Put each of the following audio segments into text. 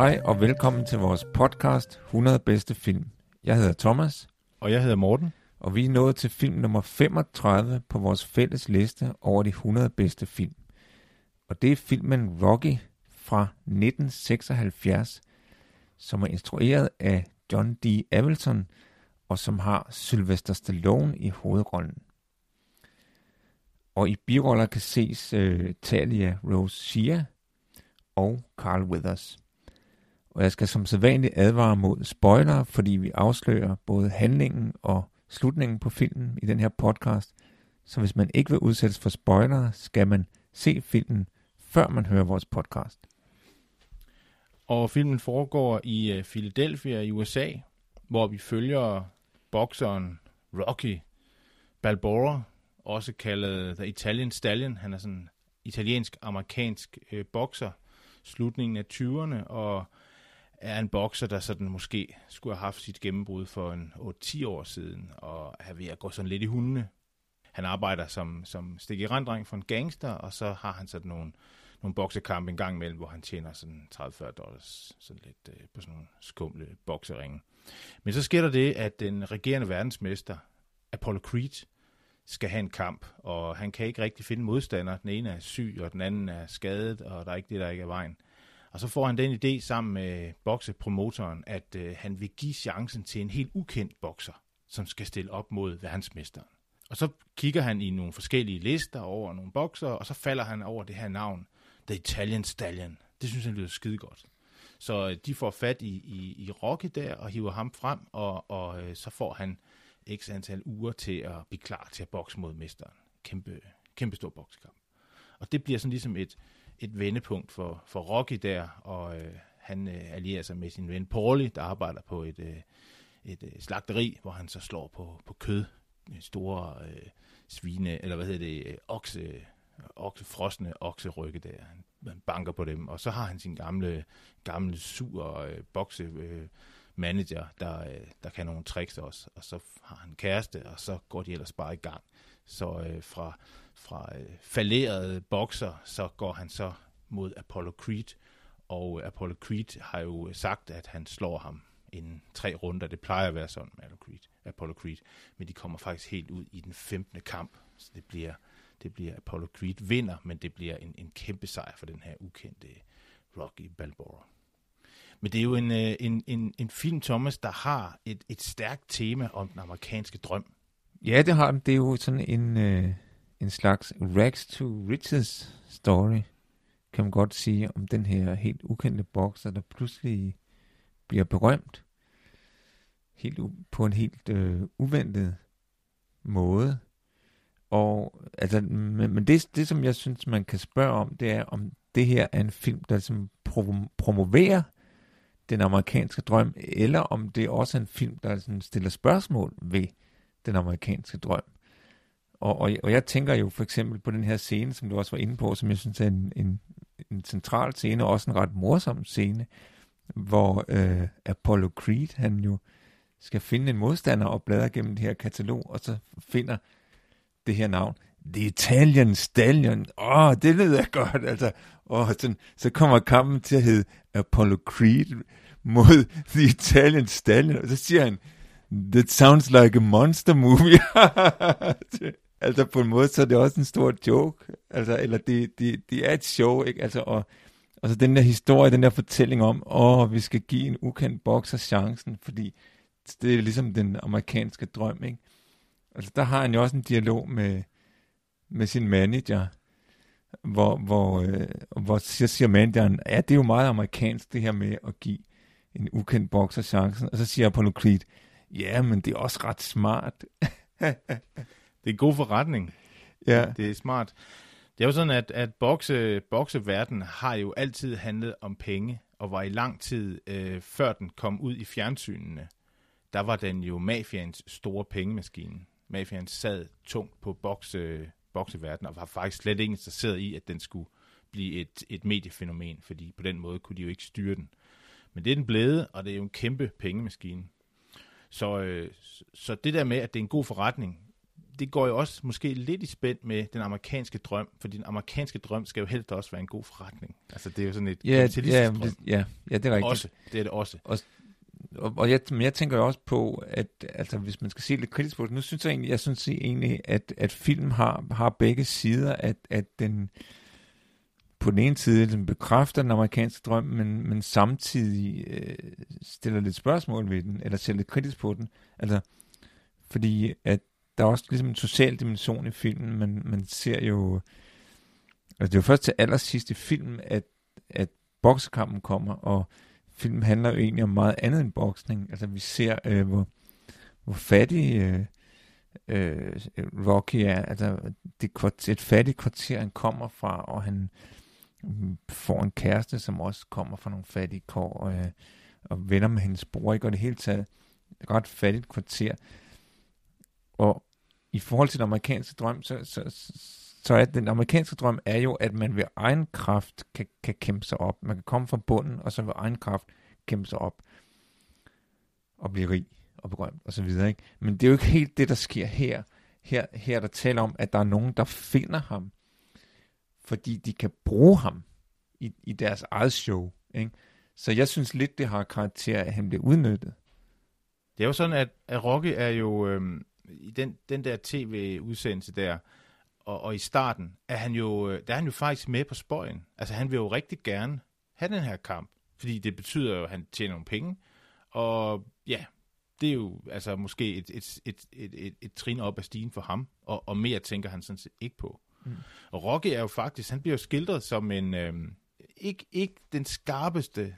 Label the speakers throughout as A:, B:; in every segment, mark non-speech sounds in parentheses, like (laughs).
A: Hej og velkommen til vores podcast 100 bedste film. Jeg hedder Thomas,
B: Og jeg hedder Morten.
A: og vi er nået til film nummer 35 på vores fælles liste over de 100 bedste film. Og det er filmen Rocky fra 1976, som er instrueret af John D. Avildsen, og som har Sylvester Stallone i hovedrollen. Og i biroller kan ses øh, Talia Rose Shea og Carl Weathers. Og jeg skal som sædvanligt advare mod spoiler, fordi vi afslører både handlingen og slutningen på filmen i den her podcast. Så hvis man ikke vil udsættes for spoiler, skal man se filmen, før man hører vores podcast.
B: Og filmen foregår i øh, Philadelphia i USA, hvor vi følger bokseren Rocky Balboa, også kaldet The Italian Stallion. Han er sådan italiensk-amerikansk øh, bokser, slutningen af 20'erne, og er en bokser, der sådan måske skulle have haft sit gennembrud for en 8-10 år siden, og er ved at gå sådan lidt i hundene. Han arbejder som, som stik i for en gangster, og så har han sådan nogle, nogle boksekampe en gang imellem, hvor han tjener sådan 30-40 dollars sådan lidt øh, på sådan nogle skumle bokseringe. Men så sker der det, at den regerende verdensmester, Apollo Creed, skal have en kamp, og han kan ikke rigtig finde modstander. Den ene er syg, og den anden er skadet, og der er ikke det, der ikke er vejen. Og så får han den idé sammen med boksepromotoren, at øh, han vil give chancen til en helt ukendt bokser, som skal stille op mod verdensmesteren. Og så kigger han i nogle forskellige lister over nogle bokser, og så falder han over det her navn, The Italian Stallion. Det synes han lyder skide godt. Så øh, de får fat i, i, i Rocky der og hiver ham frem, og, og øh, så får han x antal uger til at blive klar til at bokse mod mesteren. Kæmpe, kæmpe stor boksekamp. Og det bliver sådan ligesom et, et vendepunkt for, for Rocky der, og øh, han øh, allierer sig med sin ven Paulie, der arbejder på et, øh, et øh, slagteri, hvor han så slår på, på kød, øh, store øh, svine, eller hvad hedder det, øh, okse, okse, frosne okserygge der. Han, han banker på dem, og så har han sin gamle, gamle sur øh, bokse øh, manager, der, øh, der kan nogle tricks også, og så har han kæreste, og så går de ellers bare i gang. Så øh, fra, fra øh, falderede bokser, så går han så mod Apollo Creed, og øh, Apollo Creed har jo øh, sagt, at han slår ham inden tre runder. Det plejer at være sådan med Apollo Creed, Apollo Creed. Men de kommer faktisk helt ud i den 15. kamp, så det bliver, det bliver Apollo Creed vinder, men det bliver en, en kæmpe sejr for den her ukendte øh, Rocky Balboa. Men det er jo en, en, en, en film, Thomas, der har et, et stærkt tema om den amerikanske drøm.
A: Ja, det har den. Det er jo sådan en, øh, en slags rags to riches story, kan man godt sige, om den her helt ukendte bokser, der pludselig bliver berømt. Helt u- på en helt øh, uventet måde. Og altså, men, men det, det, som jeg synes, man kan spørge om, det er, om det her er en film, der som prom- promoverer den amerikanske drøm, eller om det også er en film, der sådan stiller spørgsmål ved den amerikanske drøm. Og, og, og jeg tænker jo for eksempel på den her scene, som du også var inde på, som jeg synes er en, en, en central scene, og også en ret morsom scene, hvor øh, Apollo Creed, han jo skal finde en modstander og bladre gennem det her katalog, og så finder det her navn, The Italian Stallion. Åh, oh, det lyder godt, altså. Og sådan, så kommer kampen til at hedde Apollo Creed mod (laughs) The Italian Stallion, og så siger han, That sounds like a monster movie. (laughs) altså på en måde, så er det også en stor joke. Altså, eller det, det, det er et show, ikke? Altså, og, og så den der historie, den der fortælling om, åh, vi skal give en ukendt bokser chancen, fordi det er ligesom den amerikanske drøm, ikke? Altså, der har han jo også en dialog med, med sin manager, hvor, hvor, øh, hvor så siger manageren, ja, det er jo meget amerikansk, det her med at give en ukendt bokser chancen. Og så siger Apollo Creed, ja, men det er også ret smart. (laughs)
B: Det er en god forretning.
A: Ja.
B: Det er smart. Det er jo sådan, at, at bokse, bokseverdenen har jo altid handlet om penge, og var i lang tid, øh, før den kom ud i fjernsynene, der var den jo mafians store pengemaskine. Mafian sad tungt på bokse, bokseverdenen, og var faktisk slet ikke interesseret i, at den skulle blive et, et mediefænomen, fordi på den måde kunne de jo ikke styre den. Men det er den blevet, og det er jo en kæmpe pengemaskine. Så, øh, så det der med, at det er en god forretning, det går jo også måske lidt i spænd med den amerikanske drøm, fordi den amerikanske drøm skal jo helst også være en god forretning. Altså det er jo sådan et
A: Ja,
B: kapitalistisk
A: ja,
B: drøm.
A: det, ja, ja, det er rigtigt.
B: Også, det er det også.
A: Og, og jeg, men jeg tænker jo også på, at altså, hvis man skal se lidt kritisk på det, nu synes jeg egentlig, jeg synes egentlig at, at film har, har begge sider, at, at den på den ene side den bekræfter den amerikanske drøm, men, men samtidig øh, stiller lidt spørgsmål ved den, eller ser lidt kritisk på den. Altså, fordi at der er også ligesom en social dimension i filmen, men man ser jo, altså det er jo først til allersidst i filmen, at, at boksekampen kommer, og filmen handler jo egentlig om meget andet end boksning. Altså vi ser, øh, hvor, hvor fattig øh, øh, Rocky er. Altså det kvarter, et fattigt kvarter, han kommer fra, og han mm, får en kæreste, som også kommer fra nogle fattige kår, øh, og venner med hendes bror, ikke? og det hele taget ret fattigt kvarter. Og i forhold til den amerikanske drøm, så, så, så er den amerikanske drøm er jo, at man ved egen kraft kan, kan kæmpe sig op. Man kan komme fra bunden, og så ved egen kraft kæmpe sig op og blive rig og berømt og så videre. Ikke? Men det er jo ikke helt det, der sker her. Her, her er der taler om, at der er nogen, der finder ham, fordi de kan bruge ham i, i deres eget show. Ikke? Så jeg synes lidt, det har karakter at han bliver udnyttet.
B: Det er jo sådan, at, at Rocky er jo øhm, i den, den der tv-udsendelse der, og, og i starten, er han jo, øh, der er han jo faktisk med på spøjen. Altså han vil jo rigtig gerne have den her kamp, fordi det betyder jo, at han tjener nogle penge, og ja, det er jo altså måske et, et, et, et, et, et trin op af stigen for ham, og, og mere tænker han sådan set ikke på.
A: Mm.
B: Og Rocky er jo faktisk, han bliver jo skildret som en, øhm, ikke, ikke den skarpeste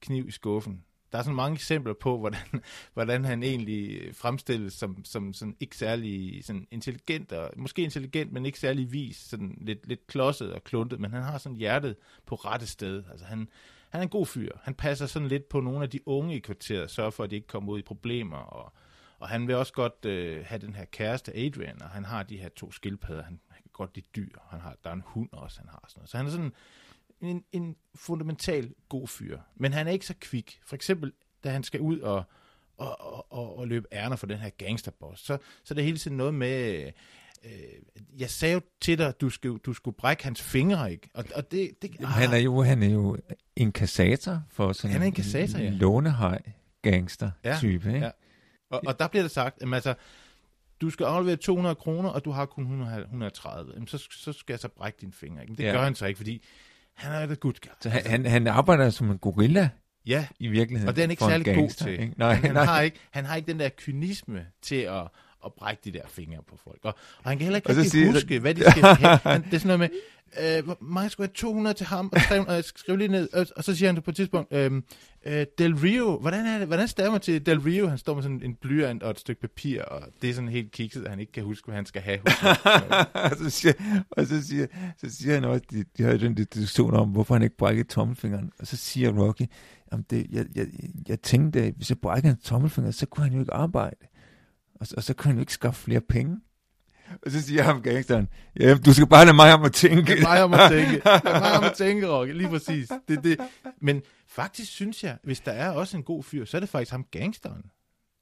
B: kniv i skuffen. Der er sådan mange eksempler på, (laughs) hvordan, hvordan han egentlig fremstilles som, som sådan ikke særlig sådan intelligent, og måske intelligent, men ikke særlig vis, sådan lidt, lidt klodset og kluntet, men han har sådan hjertet på rette sted. Altså han, han er en god fyr. Han passer sådan lidt på nogle af de unge i kvarteret, sørger for, at de ikke kommer ud i problemer, og, og han vil også godt øh, have den her kæreste Adrian, og han har de her to skildpadder, han, han kan godt lide dyr, han har, der er en hund også, han har sådan noget. Så han er sådan en, en fundamental god fyr, men han er ikke så kvik. For eksempel, da han skal ud og, og, og, og, og løbe ærner for den her gangsterboss, så, så er det hele tiden noget med, øh, jeg sagde jo til dig, du skulle, du skulle brække hans fingre, ikke? Og, og det, det,
A: han er jo han er jo en kassator for sådan
B: Han er en kassator, ja.
A: lånehaj gangster type, ikke?
B: Ja. Og, og der bliver det sagt, at altså, du skal aflevere 200 kroner, og du har kun 100, 130. Jamen, så, så skal jeg så brække dine fingre. Ikke? Men det
A: Ja.
B: gør han så ikke, fordi han er et good guy.
A: Så han, han, han arbejder som en gorilla
B: Ja,
A: i virkeligheden.
B: og det er han ikke særlig god
A: gangster,
B: til.
A: Ikke? Nej,
B: han,
A: nej.
B: har ikke, han har ikke den der kynisme til at, at brække de der fingre på folk. Og, og han kan heller ikke
A: Og
B: rigtig
A: siger-
B: huske, hvad de skal have. Han, det er sådan noget med, øh, hvor mange skulle have 200 til ham, og 300, skrive lige ned, og, og så siger han på et tidspunkt, øh, øh, Del Rio, hvordan, er det, hvordan stammer til Del Rio? Han står med sådan en blyant og et stykke papir, og det er sådan helt kikset, at han ikke kan huske, hvad han skal have. (laughs)
A: og, så siger, og så siger, så siger han også, de, de har jo den diskussion om, hvorfor han ikke brækkede tommelfingeren. Og så siger Rocky, jamen det, jeg, jeg, jeg tænkte, at hvis jeg brækkede hans tommelfinger, så kunne han jo ikke arbejde. Og, så- og så kunne han jo ikke skaffe flere penge. Og så siger ham gangsteren, ja, du skal bare lade mig om at tænke.
B: Er mig om at tænke. (laughs) Er mig om at tænke, Rocky. Lige præcis. Det, det. Men faktisk synes jeg, hvis der er også en god fyr, så er det faktisk ham gangsteren.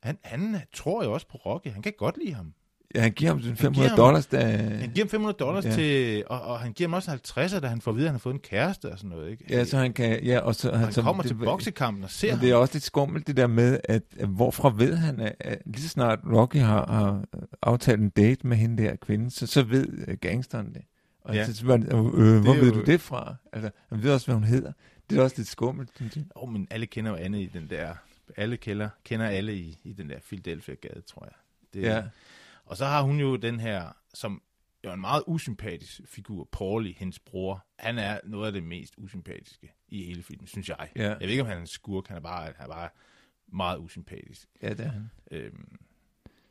B: Han, han tror jo også på Rocky. Han kan godt lide ham.
A: Ja, han giver ham sådan
B: giver
A: 500
B: ham-
A: dollars, da...
B: Han giver ham 500 dollars
A: Ja.
B: til, og, og han giver ham også 50, da han får at vide, at han har fået en kæreste og sådan noget. Ikke?
A: Ja, så han kan... Ja, og så,
B: og han
A: så,
B: kommer
A: det-
B: til boksekampen og ser
A: Men
B: ham.
A: det er også lidt skummelt det der med, at, at hvorfra ved han, at, at lige så snart Rocky har, har aftalt en date med hende der kvinde, så, så ved øh, gangsteren det. Og
B: Ja.
A: så spørger han, øh, øh, hvor ved
B: jo-
A: du det fra? Altså, han ved også, hvad hun hedder. Det er også lidt skummelt, synes jeg.
B: Oh, men alle kender jo Anne i den der... Alle kender, kender alle i, i den der Philadelphia-gade, tror jeg. Det,
A: Ja.
B: Og så har hun jo den her, som jo er en meget usympatisk figur, Paulie, hendes bror. Han er noget af det mest usympatiske i hele filmen, synes jeg.
A: Ja.
B: Jeg ved ikke, om han er en skurk, han er bare, han er bare meget usympatisk.
A: Ja, det er han.
B: Øhm,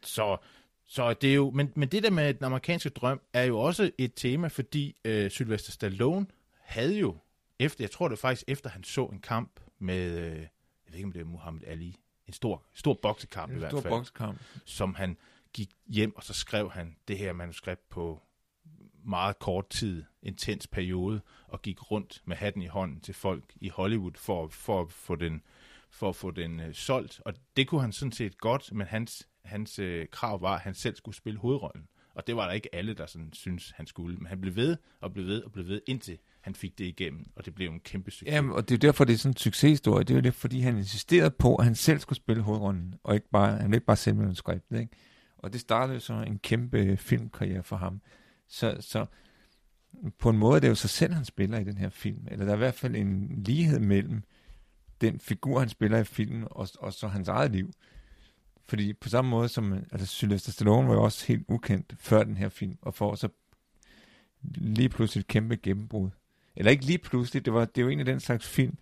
B: så, Så det er jo, men, men det der med den amerikanske drøm er jo også et tema, fordi øh, Sylvester Stallone havde jo, efter, jeg tror det var faktisk efter han så en kamp med, øh, jeg ved ikke om det er Muhammad Ali, en stor, stor boksekamp
A: En
B: i hvert
A: stor
B: fald,
A: boksekamp.
B: som han gik hjem, og så skrev han det her manuskript på meget kort tid, intens periode, og gik rundt med hatten i hånden til folk i Hollywood for, for at få den, for at få den øh, solgt. Og det kunne han sådan set godt, men hans, hans øh, krav var, at han selv skulle spille hovedrollen. Og det var der ikke alle, der sådan synes han skulle. Men han blev ved, og blev ved, og blev ved, indtil han fik det igennem, og det blev en kæmpe succes.
A: Jamen, og det er jo derfor, det er sådan en succeshistorie. Det er jo det, fordi han insisterede på, at han selv skulle spille hovedrollen, og ikke bare, han ville ikke bare sælge manuskriptet, ikke? Og det startede så en kæmpe øh, filmkarriere for ham. Så, så på en måde er det jo sig selv, han spiller i den her film. Eller der er i hvert fald en lighed mellem den figur, han spiller i filmen, og, og så hans eget liv. Fordi på samme måde som, altså Sylvester Stallone var jo også helt ukendt før den her film, og får så lige pludselig et kæmpe gennembrud. Eller ikke lige pludselig, det, var, det er jo en af den slags film,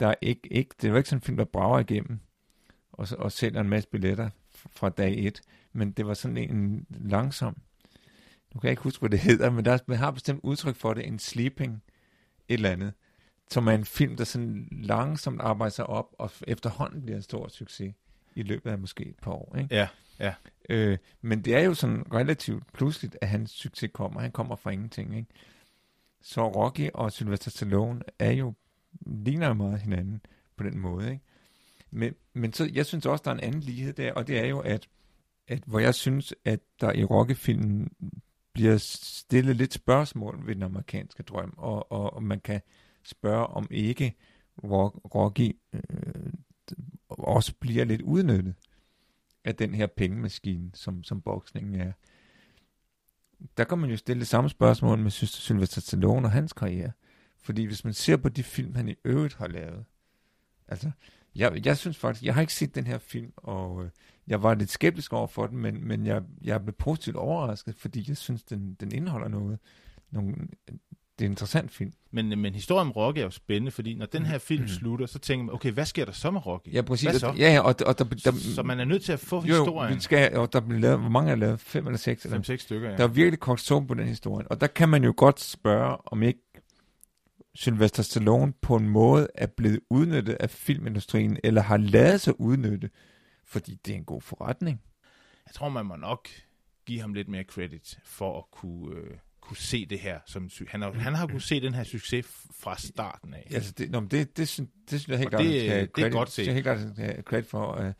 A: der ikke, ikke, det var ikke sådan en film, der brager igennem, og, så- og sælger en masse billetter fra dag et, men det var sådan en langsom, nu kan jeg ikke huske, hvad det hedder, men der er, man har bestemt udtryk for det, en sleeping, et eller andet, som er en film, der sådan langsomt arbejder sig op, og efterhånden bliver en stor succes i løbet af måske et par år. Ikke?
B: Ja, ja.
A: Øh, men det er jo sådan relativt pludseligt, at hans succes kommer. Han kommer fra ingenting. Ikke? Så Rocky og Sylvester Stallone er jo, ligner jo meget hinanden på den måde. Ikke? Men, men så, jeg synes også, der er en anden lighed der, og det er jo, at, at hvor jeg synes, at der i Rocky-filmen bliver stillet lidt spørgsmål ved den amerikanske drøm, og, og, og man kan spørge, om ikke rock, Rocky øh, også bliver lidt udnyttet af den her pengemaskine, som, som boksningen er. Der kan man jo stille det samme spørgsmål med Sylvester Stallone og hans karriere. Fordi hvis man ser på de film, han i øvrigt har lavet, altså, jeg, jeg synes faktisk, jeg har ikke set den her film, og øh, jeg var lidt skeptisk over for den, men, men jeg, jeg blev positivt overrasket, fordi jeg synes, den, den indeholder noget. Nogle, det er en interessant film.
B: Men, men historien om Rocky er jo spændende, fordi når den her film slutter, så tænker man, okay, hvad sker der så med Rocky?
A: Ja, præcis.
B: Hvad så?
A: Ja, og, og der, der,
B: så man er nødt til at få
A: jo,
B: historien.
A: vi skal, og der bliver lavet, hvor mange er lavet? Fem eller seks? Eller?
B: 5-6 stykker, ja.
A: Der er virkelig kogt på den historie. Og der kan man jo godt spørge, om ikke Sylvester Stallone på en måde er blevet udnyttet af filmindustrien, eller har lavet sig udnytte, fordi det er en god forretning.
B: Jeg tror, man må nok give ham lidt mere credit for at kunne, øh, kunne se det her. Som, han, har, han har kunnet se den her succes fra starten af.
A: Altså, det, nå, men det, det, synes, det synes jeg helt klart,
B: det-
A: skal
B: det er godt
A: synes jeg
B: set.
A: helt klart, skal have credit for. Uh,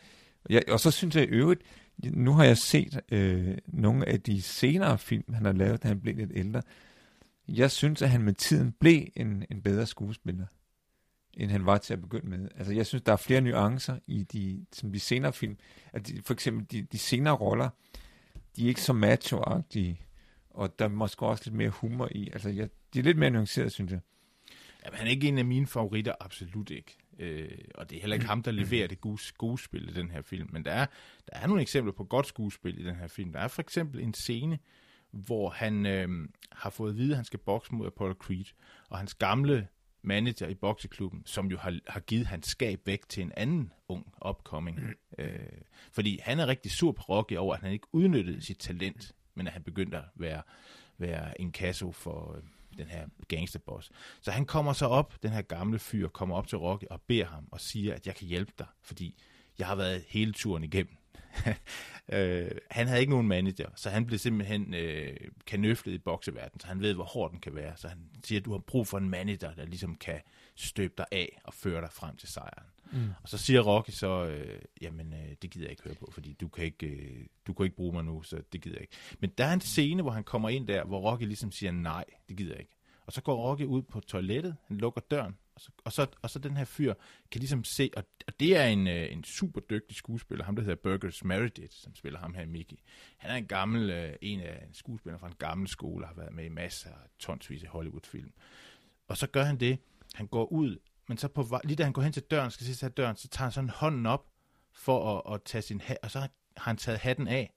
A: ja, og så synes jeg i øvrigt, nu har jeg set øh, nogle af de senere film, han har lavet, da han blev lidt ældre. Jeg synes, at han med tiden blev en, en bedre skuespiller, end han var til at begynde med. Altså, jeg synes, der er flere nuancer i de, som de senere film. At de, for eksempel de, de senere roller, de er ikke så macho og der er måske også lidt mere humor i. Altså, jeg, de er lidt mere nuanceret, synes jeg.
B: Jamen, han er ikke en af mine favoritter, absolut ikke. Øh, og det er heller ikke ham, der leverer det gode skuespil i den her film. Men der er, der er nogle eksempler på godt skuespil i den her film. Der er for eksempel en scene, hvor han øh, har fået at vide, at han skal bokse mod Apollo Creed. Og hans gamle manager i bokseklubben, som jo har, har givet hans skab væk til en anden ung upcoming. Øh, fordi han er rigtig sur på Rocky over, at han ikke udnyttede sit talent, men at han begyndte at være, være en kasso for øh, den her gangsterboss. Så han kommer så op, den her gamle fyr, kommer op til Rocky og beder ham og siger, at jeg kan hjælpe dig, fordi jeg har været hele turen igennem. (laughs) øh, han havde ikke nogen manager, så han blev simpelthen øh, kanøflet i bokseverdenen, så han ved, hvor hård den kan være. Så han siger, at du har brug for en manager, der ligesom kan støbe dig af og føre dig frem til sejren.
A: Mm.
B: Og så siger Rocky så, øh, jamen øh, det gider jeg ikke høre på, fordi du kan ikke, øh, du kan ikke bruge mig nu, så det gider jeg ikke. Men der er en scene, hvor han kommer ind der, hvor Rocky ligesom siger, nej, det gider jeg ikke. Og så går Rocky ud på toilettet, han lukker døren, og så, og så, og så den her fyr kan ligesom se, og, og det er en, øh, en super dygtig skuespiller, ham der hedder Burgers Meredith, som spiller ham her Mickey. Han er en gammel, øh, en af en skuespiller fra en gammel skole, har været med i masser af tonsvis af Hollywood-film. Og så gør han det, han går ud, men så på, vej- lige da han går hen til døren, skal sidst til døren, så tager han sådan hånden op for at, at tage sin hat, og så har han taget hatten af.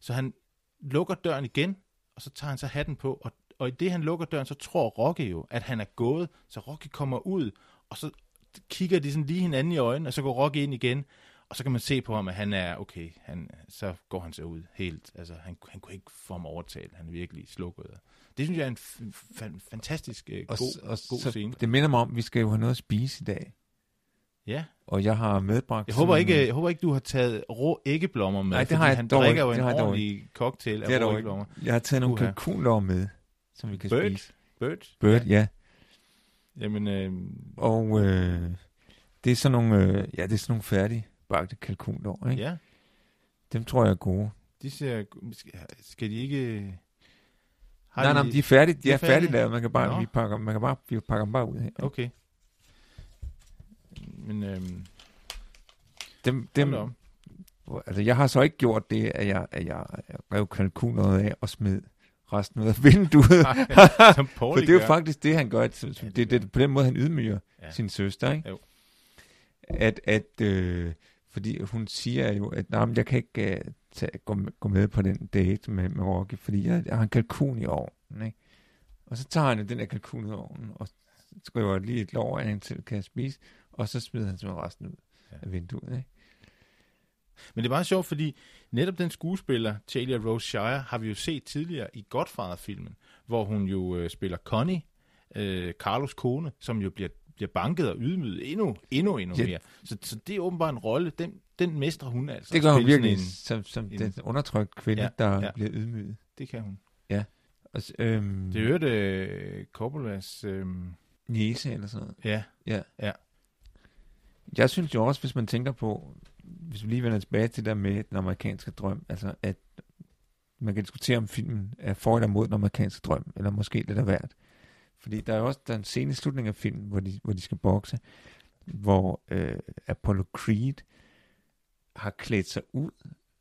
B: Så han lukker døren igen, og så tager han så hatten på, og, og i det han lukker døren, så tror Rocky jo, at han er gået, så Rocky kommer ud, og så kigger de sådan lige hinanden i øjnene, og så går Rocky ind igen, Og så kan man se på ham, at han er, okay, han, så går han så ud helt. Altså, han, han kunne ikke få ham overtalt. Han er virkelig slukket. Det synes jeg er en f- fantastisk uh,
A: Og,
B: god,
A: og
B: god
A: så,
B: scene.
A: det minder mig om, at vi skal jo have noget at spise i dag.
B: Ja.
A: Og jeg har medbragt...
B: Jeg håber, ikke, jeg håber ikke, du har taget rå æggeblommer med,
A: Nej, det har jeg
B: han
A: dog
B: drikker
A: ikke.
B: jo
A: Det
B: en
A: har jeg dog
B: ordentlig cocktail
A: Det
B: af rå æggeblommer.
A: Jeg har taget nogle kalkunlår med, som vi kan
B: Bird?
A: spise.
B: Bird?
A: Bird, ja.
B: Jamen, øh,
A: Og øh, det er sådan nogle, øh, ja, det er sådan nogle færdige bagte kalkunlår, ikke?
B: ja,
A: Dem tror jeg er gode.
B: de ser, skal, de ikke... Har
A: nej, nej, men de er færdige. De,
B: de er
A: er færdige
B: færdige?
A: lavet. Man kan bare,
B: Nå.
A: vi pakker, man kan bare, vi pakker dem bare ud her.
B: Okay. Men øhm,
A: Dem,
B: dem,
A: dem, altså, jeg har så ikke gjort det, at jeg, at jeg rev kalkunlåret af og smed resten ud af vinduet. (laughs)
B: som
A: For det er jo faktisk det, han gør. at- Det, det, det, på den måde, han ydmyger
B: Ja.
A: sin søster, ikke?
B: Jo.
A: At, at øh, fordi hun siger jo, at nej, men jeg kan ikke uh, tage, gå, med- gå med på den date med, med Rocky, fordi jeg, jeg har en kalkun i ovnen, ikke? Og så tager han jo den der kalkun ud af ovnen, og skriver lige et lov af hende til, kan jeg spise, og så smider han simpelthen resten ud
B: ja.
A: af vinduet, ikke?
B: Men det er meget sjovt, fordi netop den skuespiller, Talia Rose Shire, har vi jo set tidligere i Godfather-filmen, hvor hun jo øh, spiller Connie, øh, Carlos kone, som jo bliver, bliver banket og ydmyget endnu, endnu, endnu
A: Ja.
B: mere. Så, så det er åbenbart en rolle, den, den mestrer hun altså.
A: Det gør hun virkelig
B: En,
A: som, som
B: en-
A: den undertrykte kvinde,
B: Ja,
A: ja, der
B: ja.
A: ja. bliver ydmyget.
B: det kan hun.
A: Og, s- øhm,
B: Det hørte øh, Coppolas... Øh,
A: Niese eller sådan noget.
B: ja,
A: Ja.
B: Ja.
A: Jeg synes jo også, hvis man tænker på, hvis vi lige vender tilbage til det der med den amerikanske drøm, altså at man kan diskutere om filmen er for eller mod den amerikanske drøm, eller måske lidt af hvert. Fordi der er jo også der er en scene i slutningen af filmen, hvor de, hvor de skal bokse, hvor øh, Apollo Creed har klædt sig ud,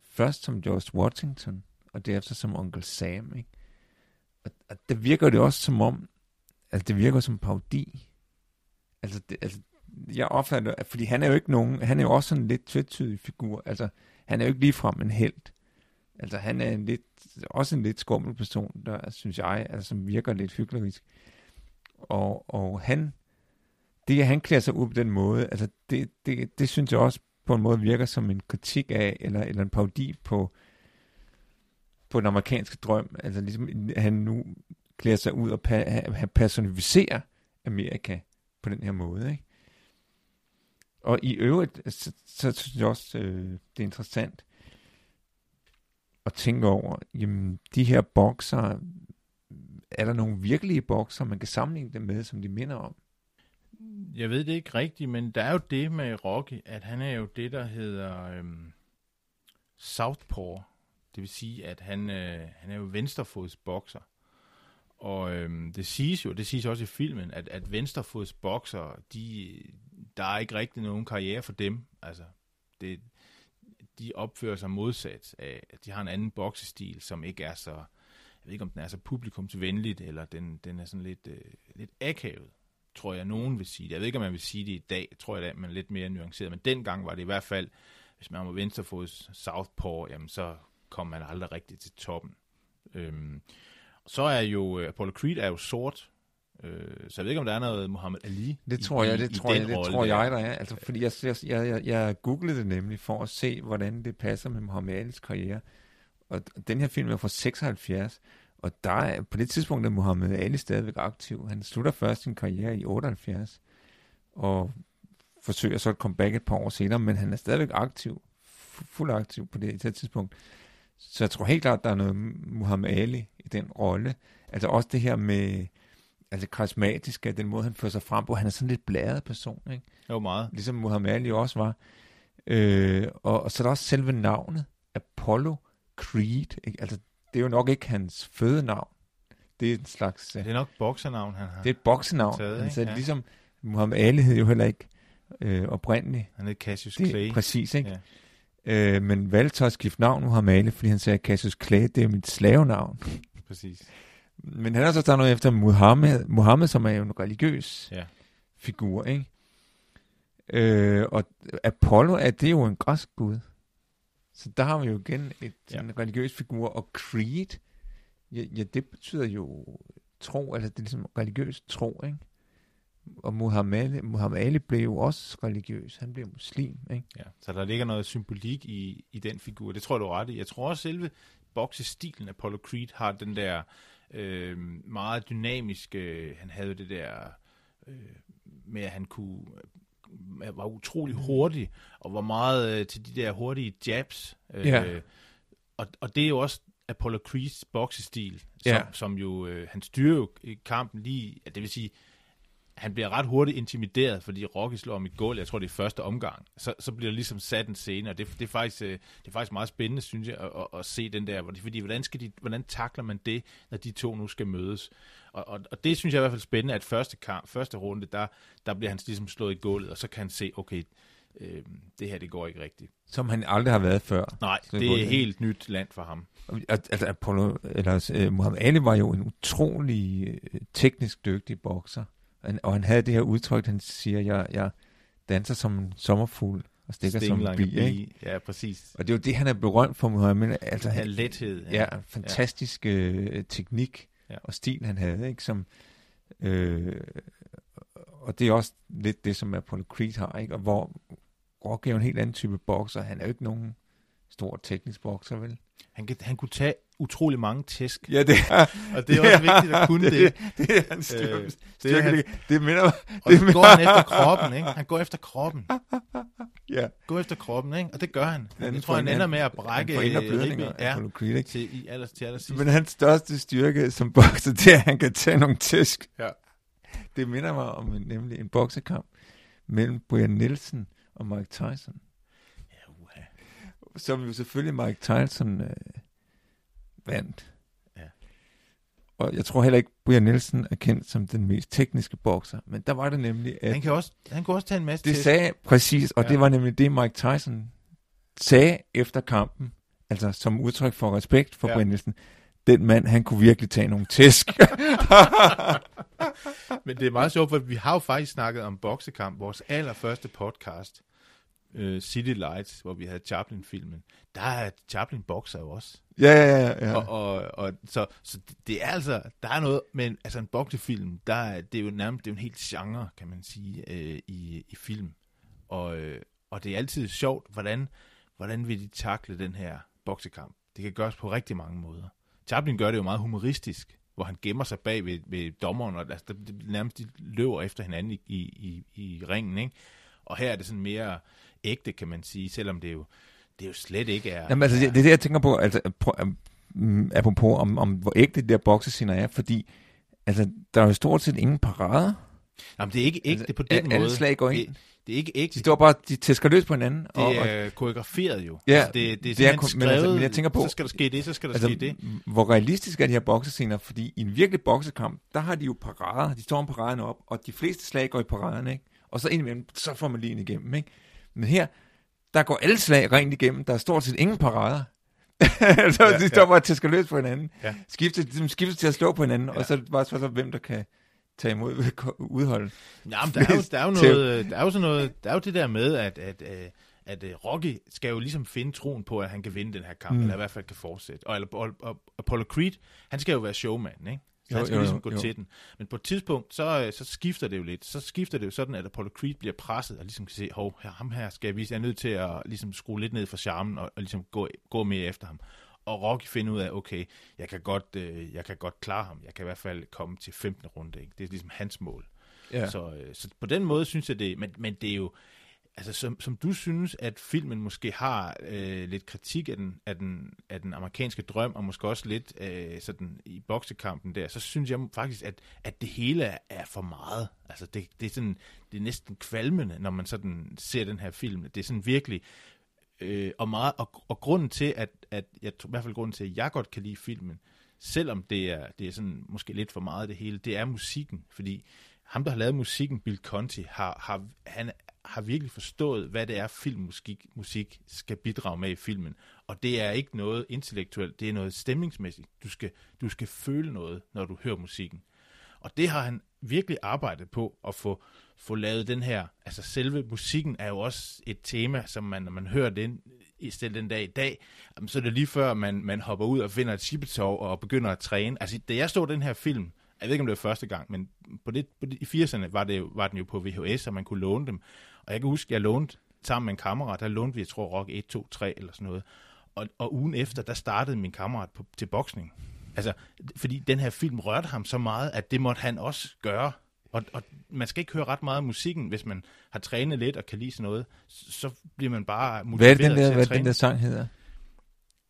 A: først som George Washington, og derefter som Onkel Sam, ikke? Og, og der virker det også som om, altså det virker som en parodi. Altså, det, altså jeg opfatter, at- fordi han er jo ikke nogen, han er jo også sådan en lidt tvetydig figur. Altså, han er jo ikke ligefrem en held. Altså, han er en lidt, også en lidt skummel person, der, synes jeg, altså, som virker lidt hyggelig. Og, og han, det at han klæder sig ud på den måde, altså, det, det, det synes jeg også på en måde virker som en kritik af, eller, eller en parodi på, på den amerikanske drøm. Altså, ligesom, han nu klæder sig ud og pa- han personificerer Amerika på den her måde, ikke? Og i øvrigt, øh, så, så synes jeg også, øh, det er interessant at tænke over, jamen, de her bokser, er der nogle virkelige bokser, man kan sammenligne dem med, som de minder om?
B: Jeg ved det ikke rigtigt, men der er jo det med Rocky, at han er jo det, der hedder øhm, Southpaw. Det vil sige, at han, øh, han er jo venstrefodsbokser. Og øhm, det siges jo, det siges også i filmen, at, at venstrefodsbokser, de, der er ikke rigtig nogen karriere for dem. Altså, det, de opfører sig modsat af, at de har en anden boksestil, som ikke er så, jeg ved ikke om den er så publikumsvenligt, eller den, den er sådan lidt, øh, lidt akavet tror jeg, nogen vil sige det. Jeg ved ikke, om man vil sige det i dag, tror jeg da, men lidt mere nuanceret. Men dengang var det i hvert fald, hvis man var venstrefods Southpaw, jamen så kom man aldrig rigtigt til toppen. Øhm, så er jo, øh, Apollo Creed er jo sort, øh, så jeg ved ikke, om der er noget Muhammad Ali
A: Det
B: i-
A: tror jeg,
B: i-
A: det
B: i
A: tror jeg,
B: den
A: det tror
B: der.
A: jeg, der er. Altså, fordi jeg, jeg, jeg, jeg, jeg googlede det nemlig for at se, hvordan det passer med Muhammad Alis karriere. Og den her film er fra 76, og der er, på det tidspunkt er Muhammad Ali stadigvæk aktiv. Han slutter først sin karriere i 78, og forsøger så at komme back et par år senere, men han er stadigvæk aktiv, fu- fuldt aktiv på det, det tidspunkt. Så jeg tror helt klart, der er noget Muhammad Ali i den rolle. Altså også det her med, altså karismatiske, den måde, han fører sig frem på. Han er sådan lidt blæret person, ikke?
B: Jo, meget.
A: Ligesom Muhammad Ali også var. Øh, og, og så er der også selve navnet, Apollo Creed. Ikke? Altså, det er jo nok ikke hans fødenavn. Det er en slags...
B: Det er nok boksernavn, han har.
A: Det er et boksenavn.
B: Taget,
A: altså,
B: Ja.
A: ligesom Muhammad Ali hed jo heller ikke øh, oprindeligt.
B: Han hed Cassius
A: Det
B: Clay.
A: præcis, ikke?
B: Ja,
A: Øh, men valgte at skifte navn Muhammad Ali, fordi han sagde, Cassius Clay, det er mit slavenavn.
B: præcis.
A: Men han har så taget noget efter Muhammed, Muhammed, som er jo en religiøs
B: Ja.
A: figur, ikke? Øh, og Apollo er det jo en græsk gud. Så der har vi jo igen et
B: Ja.
A: en religiøs figur, og Creed, ja, ja, det betyder jo tro, altså det er ligesom religiøs tro, ikke? Og Muhammad Ali, Muhammad Ali blev jo også religiøs. Han blev muslim, ikke?
B: Ja, så der ligger noget symbolik i, i den figur. Det tror jeg, du er ret i. Jeg tror også, selve boksestilen af Apollo Creed har den der øh, meget dynamiske... Han havde det der øh, med, at han kunne øh, var utrolig hurtig, og var meget øh, til de der hurtige jabs. Øh,
A: Ja.
B: og, og det er jo også Apollo Creeds boksestil, som,
A: Ja.
B: som jo, øh, han styrer jo i kampen lige, det vil sige, han bliver ret hurtigt intimideret, fordi Rocky slår ham i gulv, jeg tror det er første omgang, så, så bliver der ligesom sat en scene, og det, det, er faktisk, øh, det er faktisk meget spændende, synes jeg, at, at, at se den der, fordi- hvordan, skal de, hvordan takler man det, når de to nu skal mødes? Og, og, og det synes jeg i hvert fald er spændende, at første kamp, første runde, der, der bliver han ligesom slået i gulvet, og så kan han se, okay, øh, det her, det går ikke rigtigt.
A: Som han aldrig har været før.
B: Nej, det er
A: det.
B: helt nyt land for ham.
A: Altså, Apollo, eller, øh, Muhammad Ali var jo en utrolig øh, teknisk dygtig bokser. Han, og han havde det her udtryk, han siger, jeg, jeg danser som en sommerfugl og stikker som en bi, ikke?
B: Ja, præcis.
A: Og det er jo det, han er berømt for, Muhammad. Altså, han,
B: lethed.
A: ja, fantastisk øh, teknik
B: Ja.
A: og stil, han havde, ikke? Som, øh, og det er også lidt det, som Apollo Creed har, ikke? Og hvor Rocky er jo en helt anden type bokser. Han er jo ikke nogen stor teknisk bokser, vel?
B: Han, kan, han kunne tage utrolig mange tæsk,
A: Ja, det er, (laughs)
B: og det er også vigtigt at kunne det.
A: Det, det er hans styrke.
B: Øh,
A: Øh,
B: det er han-
A: det, minder mig.
B: Og
A: det minder-
B: går han efter kroppen, ikke? Han går efter kroppen. (laughs)
A: Ja.
B: Går efter kroppen, ikke? Og det gør han.
A: Han
B: Jeg tror, han ender
A: en-
B: med at brække øh, ribben. Ja, til, i aller, til allersidst.
A: Men hans største styrke som bokser, det er, at han kan tage nogle tæsk.
B: Ja.
A: Det minder mig om en, nemlig en boksekamp mellem Brian Nielsen og Mike Tyson.
B: Ja, uha.
A: Som jo selvfølgelig Mike Tyson øh, vandt.
B: Ja.
A: Og jeg tror heller ikke, Brian Nielsen er kendt som den mest tekniske bokser. Men der var det nemlig, at
B: Han kan også, han kan også tage en masse
A: det
B: tæsk.
A: sagde præcis, og
B: Ja.
A: det var nemlig det, Mike Tyson sagde efter kampen. Altså som udtryk for respekt for
B: ja.
A: Brian Nielsen. Den mand, han kunne virkelig tage nogle tæsk. (laughs)
B: Men det er meget sjovt, for vi har jo faktisk snakket om boksekamp, vores allerførste podcast, uh, City Lights, hvor vi havde Chaplin-filmen. Der er Chaplin bokser jo også.
A: ja, ja, ja. ja.
B: Og, og, og så, så det er altså, der er noget, men altså en boksefilm, der er, det er jo nærmest, det er jo en helt genre, kan man sige, øh, i, i film. Og, øh, og det er altid sjovt, hvordan, hvordan vil de takle den her boksekamp. Det kan gøres på rigtig mange måder. Chaplin gør det jo meget humoristisk, hvor han gemmer sig bag ved, ved dommeren, og altså, nærmest de løber efter hinanden i, i, i, i ringen, ikke? Og her er det sådan mere ægte, kan man sige, selvom det jo, det jo slet ikke er...
A: Jamen, altså, det, det er det, jeg tænker på, altså, um, apropos om, om, hvor ægte de der boksescener er, fordi altså, der er jo stort set ingen parader.
B: Jamen, det er ikke ægte
A: Altså,
B: på den
A: alle
B: måde.
A: slag går ind.
B: Det, det er ikke ægte.
A: De står bare, de tæsker løs på hinanden. og, og,
B: Det er koreograferet jo.
A: Ja,
B: altså, det, det er
A: det er ko- men altså,
B: skrevet,
A: men jeg tænker på-
B: så skal der ske det, så skal der
A: altså,
B: ske det.
A: hvor realistisk er de her boksescener? Fordi i en virkelig boksekamp, der har de jo parader. De står om paraderne op, og de fleste slag går i paraderne, ikke? Og så indimellem, så får man lige en igennem, ikke? Men her, der går alle slag rent igennem. Der er stort set ingen parader. (laughs) altså,
B: Ja,
A: de står
B: ja.
A: bare til løs på hinanden.
B: Ja.
A: Skifter, de skifter til at slå på hinanden, ja. Og så bare spørgsmål, hvem der kan tage imod (laughs) udholde.
B: Jamen, der er, jo, der, er jo noget, der er jo sådan noget, der er jo det der med, at, at, at, at øh, Rocky skal jo ligesom finde troen på, at han kan vinde den her kamp,
A: Mm.
B: eller i hvert fald kan fortsætte. Og, og, og, og Apollo Creed, han skal jo være showman, ikke?
A: Jo,
B: han skal
A: jo,
B: ligesom
A: jo,
B: gå
A: jo.
B: til den. Men på et tidspunkt, så, øh, så skifter det jo lidt. Så skifter det jo sådan, at Apollo Creed bliver presset, og ligesom kan se, hov, her, ham her skal jeg vise, jeg er nødt til at ligesom skrue lidt ned for charmen, og, og ligesom gå, gå mere efter ham. Og Rocky finder ud af, okay, jeg kan, godt, øh, jeg kan godt klare ham. Jeg kan i hvert fald komme til 15. runde. Ikke? Det er ligesom hans mål.
A: Ja.
B: Så, øh, så på den måde synes jeg det, men, men det er jo, altså som, som du synes, at filmen måske har øh, lidt kritik af den, af, den, af den amerikanske drøm, og måske også lidt øh, sådan i boksekampen der, så synes jeg faktisk, at, at det hele er, for meget. Altså det, det, er sådan, det er næsten kvalmende, når man sådan ser den her film. Det er sådan virkelig, øh, og, meget, og, og grunden til, at, at jeg i hvert fald grunden til, at jeg godt kan lide filmen, selvom det er, det er sådan måske lidt for meget det hele, det er musikken, fordi ham, der har lavet musikken, Bill Conti, har, har, han har virkelig forstået, hvad det er, filmmusik musik skal bidrage med i filmen. Og det er ikke noget intellektuelt, det er noget stemningsmæssigt. Du skal, du skal føle noget, når du hører musikken. Og det har han virkelig arbejdet på at få, få lavet den her. Altså selve musikken er jo også et tema, som man, når man hører den i stedet den dag i dag, jamen, så er det lige før, man, man hopper ud og finder et chipetov og begynder at træne. Altså da jeg så den her film, jeg ved ikke, om det var første gang, men på det, på det, i 80'erne var, det, var den jo på VHS, og man kunne låne dem. Og jeg kan huske, jeg lånte sammen med en kammerat, der lånte vi, jeg tror, Rock 1, 2, 3 eller sådan noget. Og, og ugen efter, der startede min kammerat på, til boksning. Altså, fordi den her film rørte ham så meget, at det måtte han også gøre. Og, og man skal ikke høre ret meget af musikken, hvis man har trænet lidt og kan lide sådan noget. Så bliver man bare motiveret
A: Hvad er den der,
B: til
A: hvad
B: at
A: er det, den der sang hedder?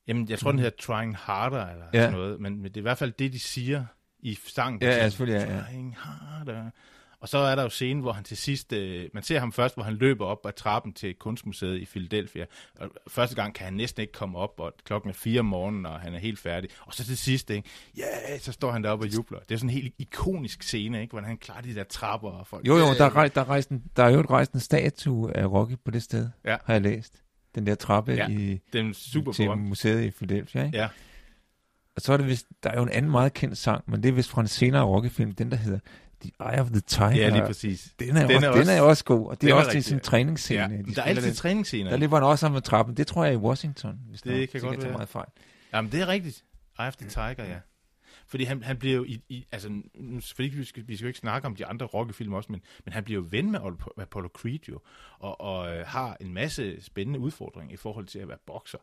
B: Jamen, jeg tror, den hedder Trying Harder, eller
A: Ja.
B: sådan noget. Men, men det er i hvert fald det, de siger i sangen.
A: Ja, ja, selvfølgelig, ja, ja.
B: Trying Harder. Og så er der jo scenen, hvor han til sidst... Øh, man ser ham først, hvor han løber op ad trappen til Kunstmuseet i Philadelphia. Og første gang kan han næsten ikke komme op, og klokken er fire om morgenen, og han er helt færdig. Og så til sidst, ikke? Ja, yeah, så står han deroppe og jubler. Det er sådan en helt ikonisk scene, ikke? Hvordan han klarer de der trapper. Og folk,
A: Jo, jo, der er, der, er rejst en, der er jo rejst en statue af Rocky på det sted,
B: Ja.
A: har jeg læst. Den der trappe
B: Ja,
A: i,
B: Den er super
A: til
B: berømt.
A: museet i Philadelphia, ikke?
B: Ja.
A: Og så er det vist, der er jo en anden meget kendt sang, men det er vist fra en senere Rocky-film, den der hedder The Eye of the Tiger.
B: ja, lige præcis.
A: Den er,
B: Den
A: også,
B: er
A: den
B: også-
A: er også god, og det er også til sin træningsscene.
B: Ja.
A: de
B: Der er altid træningsscener.
A: Der løber han også om med trappen. Det tror jeg er i Washington. Hvis
B: Det
A: nok.
B: kan godt være.
A: meget fejl.
B: Jamen, det er rigtigt. Eye of the Tiger, ja. Fordi han, han bliver jo i, i altså, fordi vi skal, vi skal jo ikke snakke om de andre Rocky-film også, men, men han bliver jo ven med Apollo Creed jo, og, og øh, har en masse spændende udfordringer i forhold til at være bokser.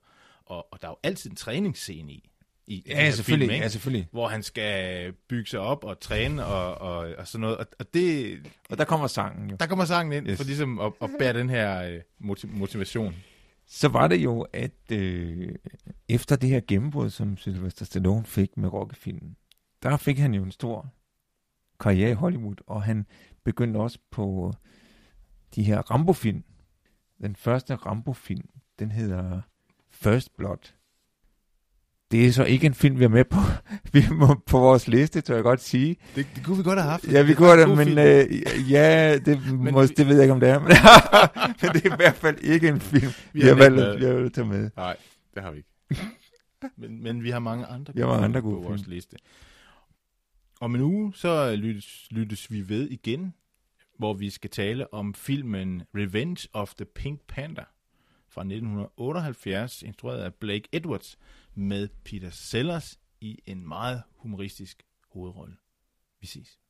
B: Og, og der er jo altid en træningsscene i. i den
A: Ja,
B: her
A: selvfølgelig.
B: Film, ikke?
A: ja, selvfølgelig.
B: hvor han skal bygge sig op og træne og, og, og sådan noget. Og, og det,
A: Og der kommer sangen jo.
B: der kommer sangen ind
A: Yes.
B: for ligesom at, at bære den her øh, motiv- motivation.
A: Så var det jo, at øh, efter det her gennembrud, som Sylvester Stallone fik med Rocky-filmen, der fik han jo en stor karriere i Hollywood, og han begyndte også på de her Rambo-film. Den første Rambo-film, den hedder First Blood. Det er så ikke en film, vi er med på, (laughs) vi med på vores liste, tror jeg godt sige.
B: Det, det kunne vi godt have haft.
A: Ja, vi
B: er
A: kunne det, men øh, ja, det, (laughs)
B: Men
A: må,
B: vi-
A: det ved jeg ikke, om det er. Men, (laughs) men det er i hvert fald ikke en film, vi,
B: har
A: valgt, at tage med.
B: Nej, det har vi ikke. men, men vi har mange andre
A: har mange andre gode
B: på vores
A: film.
B: liste. Om en uge, så lyttes, lyttes vi ved igen, hvor vi skal tale om filmen Revenge of the Pink Panther fra 1978, instrueret af Blake Edwards, med Peter Sellers i en meget humoristisk hovedrolle. Vi ses.